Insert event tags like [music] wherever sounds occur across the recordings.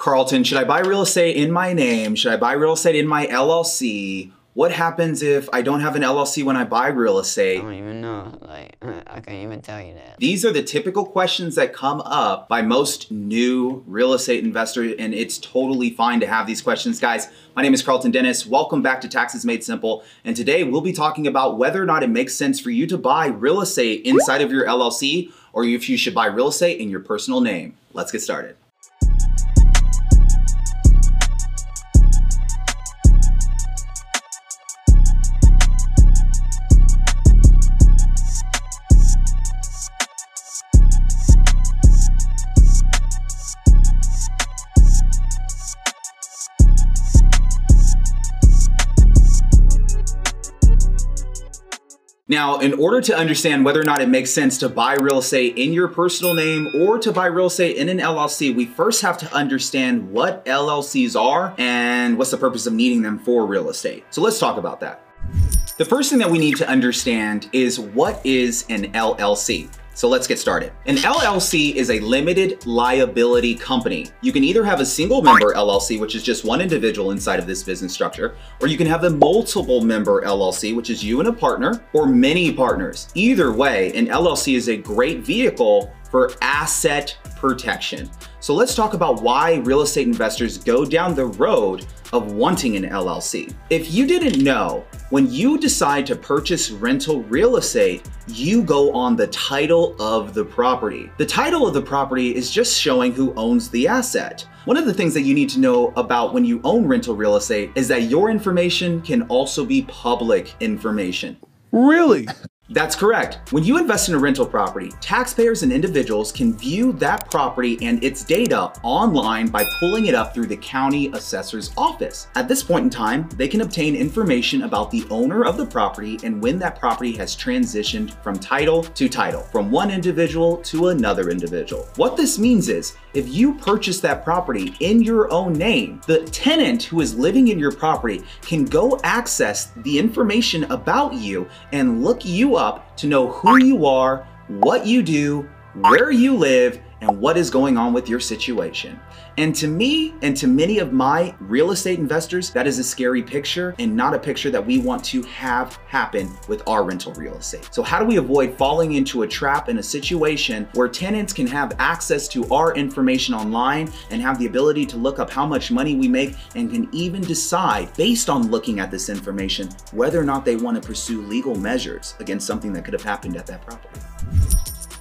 Karlton, should I buy real estate in my name? Should I buy real estate in my LLC? What happens if I don't have an LLC when I buy real estate? I don't even know. Like, [laughs] I can't even tell you that. These are the typical questions that come up by most new real estate investors, and it's totally fine to have these questions. Guys, my name is Karlton Dennis. Welcome back to Taxes Made Simple. And today we'll be talking about whether or not it makes sense for you to buy real estate inside of your LLC or if you should buy real estate in your personal name. Let's get started. Now, in order to understand whether or not it makes sense to buy real estate in your personal name or to buy real estate in an LLC, we first have to understand what LLCs are and what's the purpose of needing them for real estate. So let's talk about that. The first thing that we need to understand is what is an LLC? So let's get started. An LLC is a limited liability company. You can either have a single member LLC, which is just one individual inside of this business structure, or you can have a multiple member LLC, which is you and a partner, or many partners. Either way, an LLC is a great vehicle for asset protection. So let's talk about why real estate investors go down the road of wanting an LLC. If you didn't know, when you decide to purchase rental real estate, you go on the title of the property. The title of the property is just showing who owns the asset. One of the things that you need to know about when you own rental real estate is that your information can also be public information. Really? [laughs] That's correct. When you invest in a rental property, taxpayers and individuals can view that property and its data online by pulling it up through the county assessor's office. At this point in time, they can obtain information about the owner of the property and when that property has transitioned from title to title, from one individual to another individual. What this means is, if you purchase that property in your own name, the tenant who is living in your property can go access the information about you and look you up to know who you are, what you do, where you live, and what is going on with your situation. And to me and to many of my real estate investors, that is a scary picture and not a picture that we want to have happen with our rental real estate. So how do we avoid falling into a trap in a situation where tenants can have access to our information online and have the ability to look up how much money we make and can even decide based on looking at this information whether or not they want to pursue legal measures against something that could have happened at that property.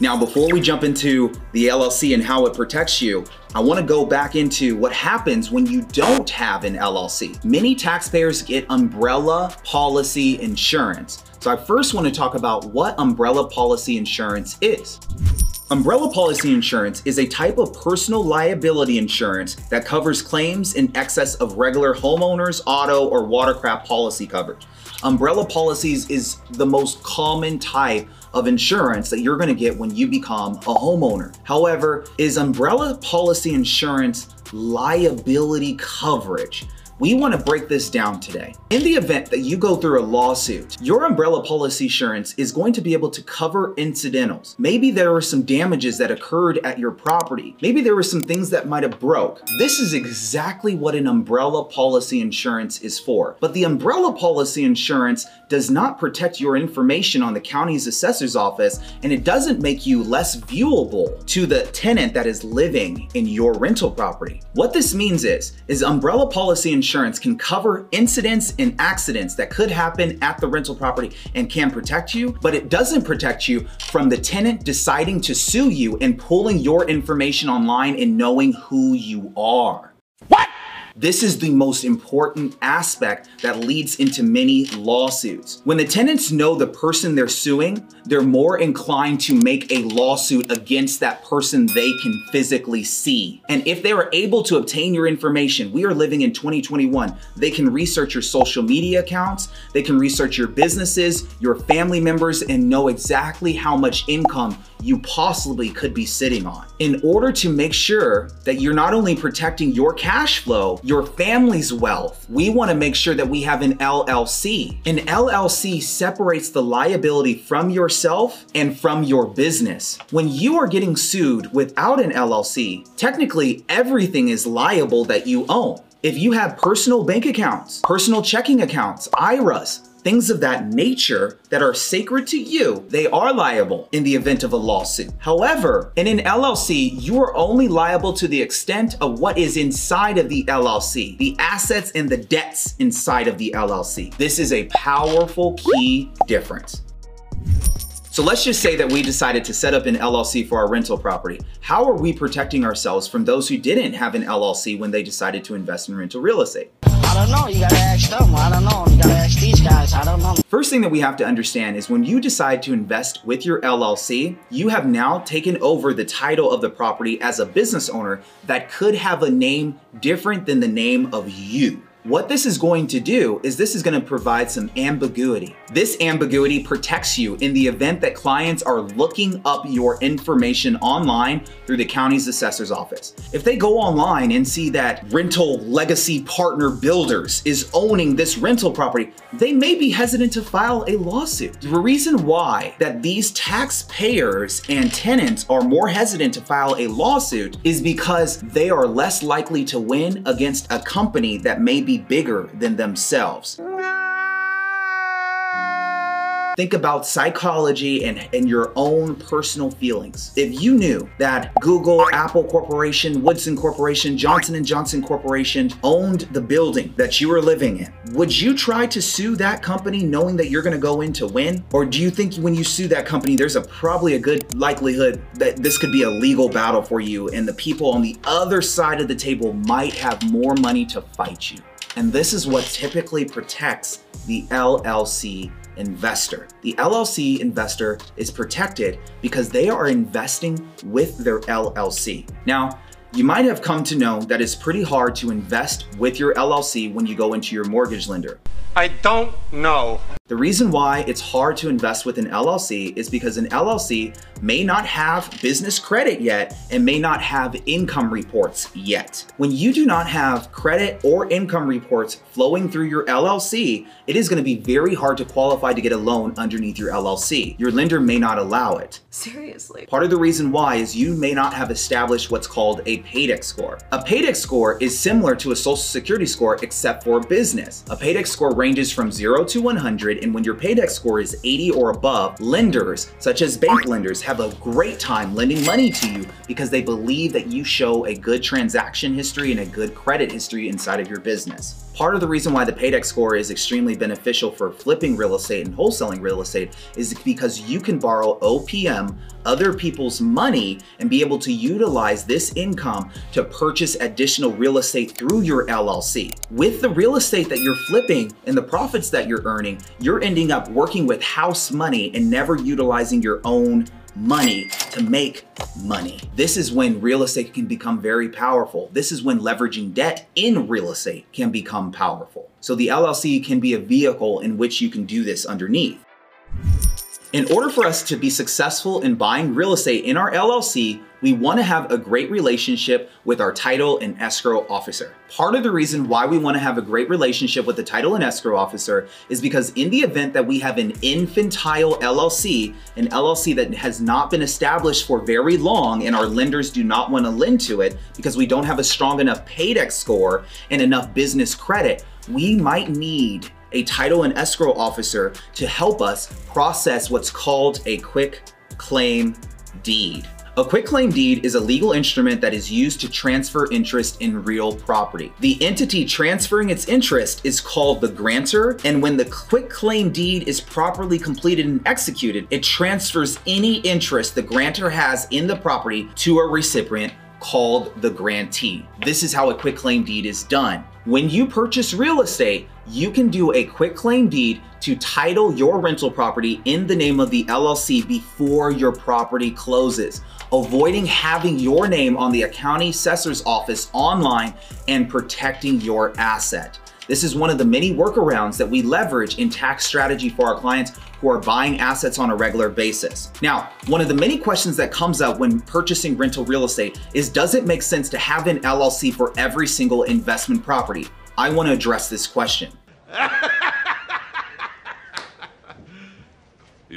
Now, before we jump into the LLC and how it protects you, I wanna go back into what happens when you don't have an LLC. Many taxpayers get umbrella policy insurance. So I first wanna talk about what umbrella policy insurance is. Umbrella policy insurance is a type of personal liability insurance that covers claims in excess of regular homeowners, auto, or watercraft policy coverage. Umbrella policies is the most common type of insurance that you're gonna get when you become a homeowner. However, is umbrella policy insurance liability coverage? We want to break this down today. In the event that you go through a lawsuit, your umbrella policy insurance is going to be able to cover incidentals. Maybe there were some damages that occurred at your property. Maybe there were some things that might have broke. This is exactly what an umbrella policy insurance is for. But the umbrella policy insurance does not protect your information on the county's assessor's office and it doesn't make you less viewable to the tenant that is living in your rental property. What this means is, is umbrella policy insurance insurance can cover incidents and accidents that could happen at the rental property and can protect you, but it doesn't protect you from the tenant deciding to sue you and pulling your information online and knowing who you are. What? This is the most important aspect that leads into many lawsuits. When the tenants know the person they're suing, they're more inclined to make a lawsuit against that person they can physically see. And if they are able to obtain your information, we are living in 2021, they can research your social media accounts, they can research your businesses, your family members, and know exactly how much income you possibly could be sitting on. In order to make sure that you're not only protecting your cash flow, your family's wealth, we wanna make sure that we have an LLC. An LLC separates the liability from yourself and from your business. When you are getting sued without an LLC, technically everything is liable that you own. If you have personal bank accounts, personal checking accounts, IRAs, things of that nature that are sacred to you, they are liable in the event of a lawsuit. However, in an LLC, you are only liable to the extent of what is inside of the LLC, the assets and the debts inside of the LLC. This is a powerful key difference. So let's just say that we decided to set up an LLC for our rental property. How are we protecting ourselves from those who didn't have an LLC when they decided to invest in rental real estate? I don't know. You gotta ask them. I don't know. You gotta ask these guys. I don't know. First thing that we have to understand is when you decide to invest with your LLC, you have now taken over the title of the property as a business owner that could have a name different than the name of you. What this is going to do is this is going to provide some ambiguity. This ambiguity protects you in the event that clients are looking up your information online through the county's assessor's office. If they go online and see that Rental Legacy Partner Builders is owning this rental property, they may be hesitant to file a lawsuit. The reason why that these taxpayers and tenants are more hesitant to file a lawsuit is because they are less likely to win against a company that may be be bigger than themselves. Think about psychology and, and your own personal feelings. If you knew that Google, Apple Corporation, Woodson Corporation, Johnson & Johnson Corporation owned the building that you were living in, would you try to sue that company knowing that you're gonna go in to win? Or do you think when you sue that company, there's a probably a good likelihood that this could be a legal battle for you and the people on the other side of the table might have more money to fight you? And this is what typically protects the LLC investor. The LLC investor is protected because they are investing with their LLC. Now, you might have come to know that it's pretty hard to invest with your LLC when you go into your mortgage lender. I don't know. The reason why it's hard to invest with an LLC is because an LLC may not have business credit yet and may not have income reports yet. When you do not have credit or income reports flowing through your LLC, it is gonna be very hard to qualify to get a loan underneath your LLC. Your lender may not allow it. Seriously. Part of the reason why is you may not have established what's called a paydex score. A paydex score is similar to a social security score except for business. A paydex score ranges from zero to 100 and when your paydex score is 80 or above, lenders, such as bank lenders, have a great time lending money to you because they believe that you show a good transaction history and a good credit history inside of your business. Part of the reason why the Paydex score is extremely beneficial for flipping real estate and wholesaling real estate is because you can borrow OPM, other people's money, and be able to utilize this income to purchase additional real estate through your LLC. With the real estate that you're flipping and the profits that you're earning, you're ending up working with house money and never utilizing your own money to make money. This is when real estate can become very powerful. This is when leveraging debt in real estate can become powerful. So the LLC can be a vehicle in which you can do this underneath. In order for us to be successful in buying real estate in our LLC, we want to have a great relationship with our title and escrow officer. Part of the reason why we want to have a great relationship with the title and escrow officer is because in the event that we have an infantile LLC, an LLC that has not been established for very long and our lenders do not want to lend to it because we don't have a strong enough paydex score and enough business credit, we might need a title and escrow officer to help us process what's called a quick claim deed. A quitclaim deed is a legal instrument that is used to transfer interest in real property. The entity transferring its interest is called the grantor, and when the quitclaim deed is properly completed and executed, it transfers any interest the grantor has in the property to a recipient called the grantee. This is how a quitclaim deed is done. When you purchase real estate, you can do a quitclaim deed to title your rental property in the name of the LLC before your property closes, avoiding having your name on the county assessor's office online and protecting your asset. This is one of the many workarounds that we leverage in tax strategy for our clients who are buying assets on a regular basis. Now, one of the many questions that comes up when purchasing rental real estate is does it make sense to have an LLC for every single investment property? I want to address this question.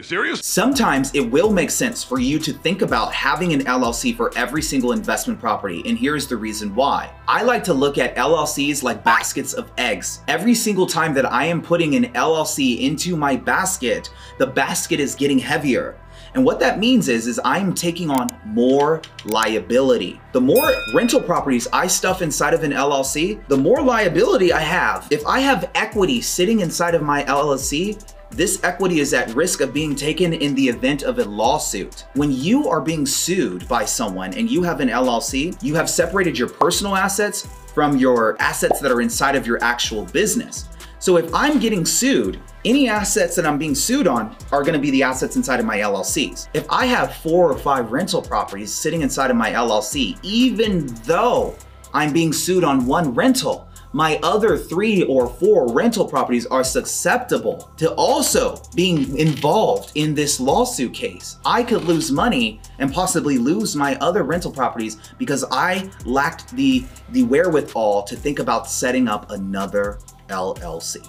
You serious? Sometimes it will make sense for you to think about having an LLC for every single investment property, and here's the reason why. I like to look at LLCs like baskets of eggs. Every single time that I am putting an LLC into my basket, the basket is getting heavier. And what that means is, is I'm taking on more liability. The more rental properties I stuff inside of an LLC, the more liability I have. If I have equity sitting inside of my LLC, this equity is at risk of being taken in the event of a lawsuit. When you are being sued by someone and you have an LLC, you have separated your personal assets from your assets that are inside of your actual business. So if I'm getting sued, any assets that I'm being sued on are gonna be the assets inside of my LLCs. If I have four or five rental properties sitting inside of my LLC, even though I'm being sued on one rental, my other three or four rental properties are susceptible to also being involved in this lawsuit case. I could lose money and possibly lose my other rental properties because I lacked the, the wherewithal to think about setting up another LLC.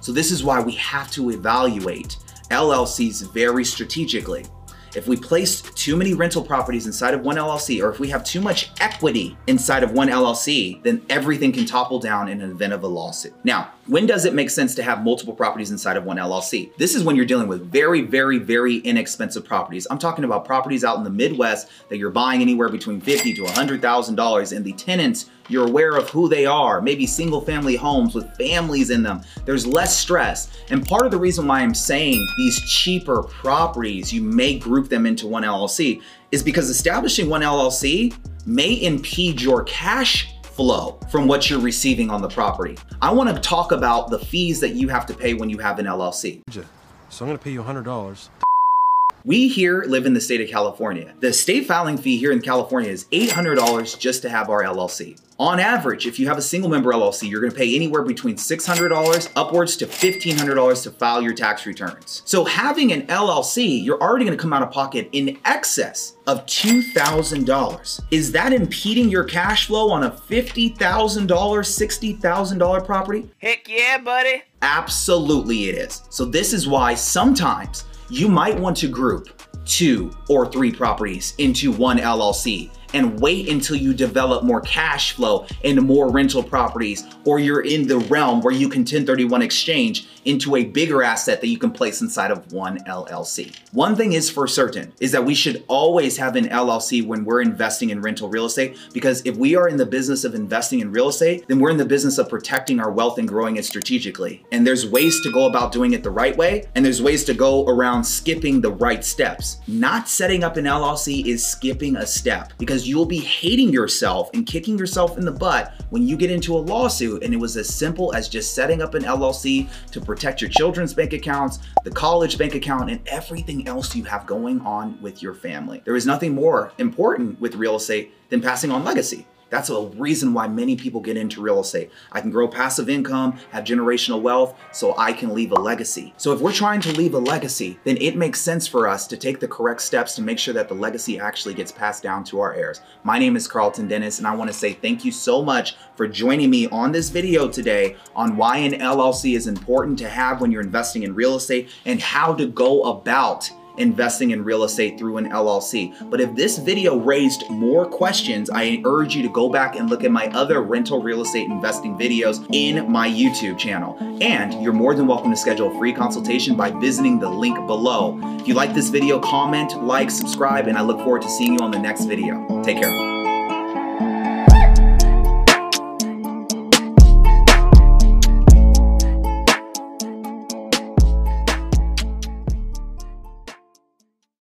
So this is why we have to evaluate LLCs very strategically. If we place too many rental properties inside of one LLC, or if we have too much equity inside of one LLC, then everything can topple down in an event of a lawsuit. Now, when does it make sense to have multiple properties inside of one LLC? This is when you're dealing with very, very, very inexpensive properties. I'm talking about properties out in the Midwest that you're buying anywhere between fifty to $100,000 and the tenants you're aware of who they are, maybe single family homes with families in them. There's less stress. And part of the reason why I'm saying these cheaper properties, you may group them into one LLC, is because establishing one LLC may impede your cash flow from what you're receiving on the property. I wanna talk about the fees that you have to pay when you have an LLC. So I'm gonna pay you $100 we here live in the state of California. The state filing fee here in California is $800 just to have our LLC. On average, if you have a single member LLC, you're gonna pay anywhere between $600 upwards to $1,500 to file your tax returns. So having an LLC, you're already gonna come out of pocket in excess of $2,000. Is that impeding your cash flow on a $50,000, $60,000 property? Heck yeah, buddy. Absolutely it is. So this is why sometimes you might want to group two or three properties into one LLC and wait until you develop more cash flow into more rental properties or you're in the realm where you can 1031 exchange into a bigger asset that you can place inside of one LLC. One thing is for certain is that we should always have an LLC when we're investing in rental real estate because if we are in the business of investing in real estate, then we're in the business of protecting our wealth and growing it strategically. And there's ways to go about doing it the right way and there's ways to go around skipping the right steps. Not setting up an LLC is skipping a step because because you'll be hating yourself and kicking yourself in the butt when you get into a lawsuit and it was as simple as just setting up an LLC to protect your children's bank accounts, the college bank account, and everything else you have going on with your family. There is nothing more important with real estate than passing on legacy. That's a reason why many people get into real estate. I can grow passive income, have generational wealth, so I can leave a legacy. So if we're trying to leave a legacy, then it makes sense for us to take the correct steps to make sure that the legacy actually gets passed down to our heirs. My name is Karlton Dennis, and I wanna say thank you so much for joining me on this video today on why an LLC is important to have when you're investing in real estate and how to go about investing in real estate through an LLC. But if this video raised more questions, I urge you to go back and look at my other rental real estate investing videos in my YouTube channel. And you're more than welcome to schedule a free consultation by visiting the link below. If you like this video, comment, like, subscribe, and I look forward to seeing you on the next video. Take care.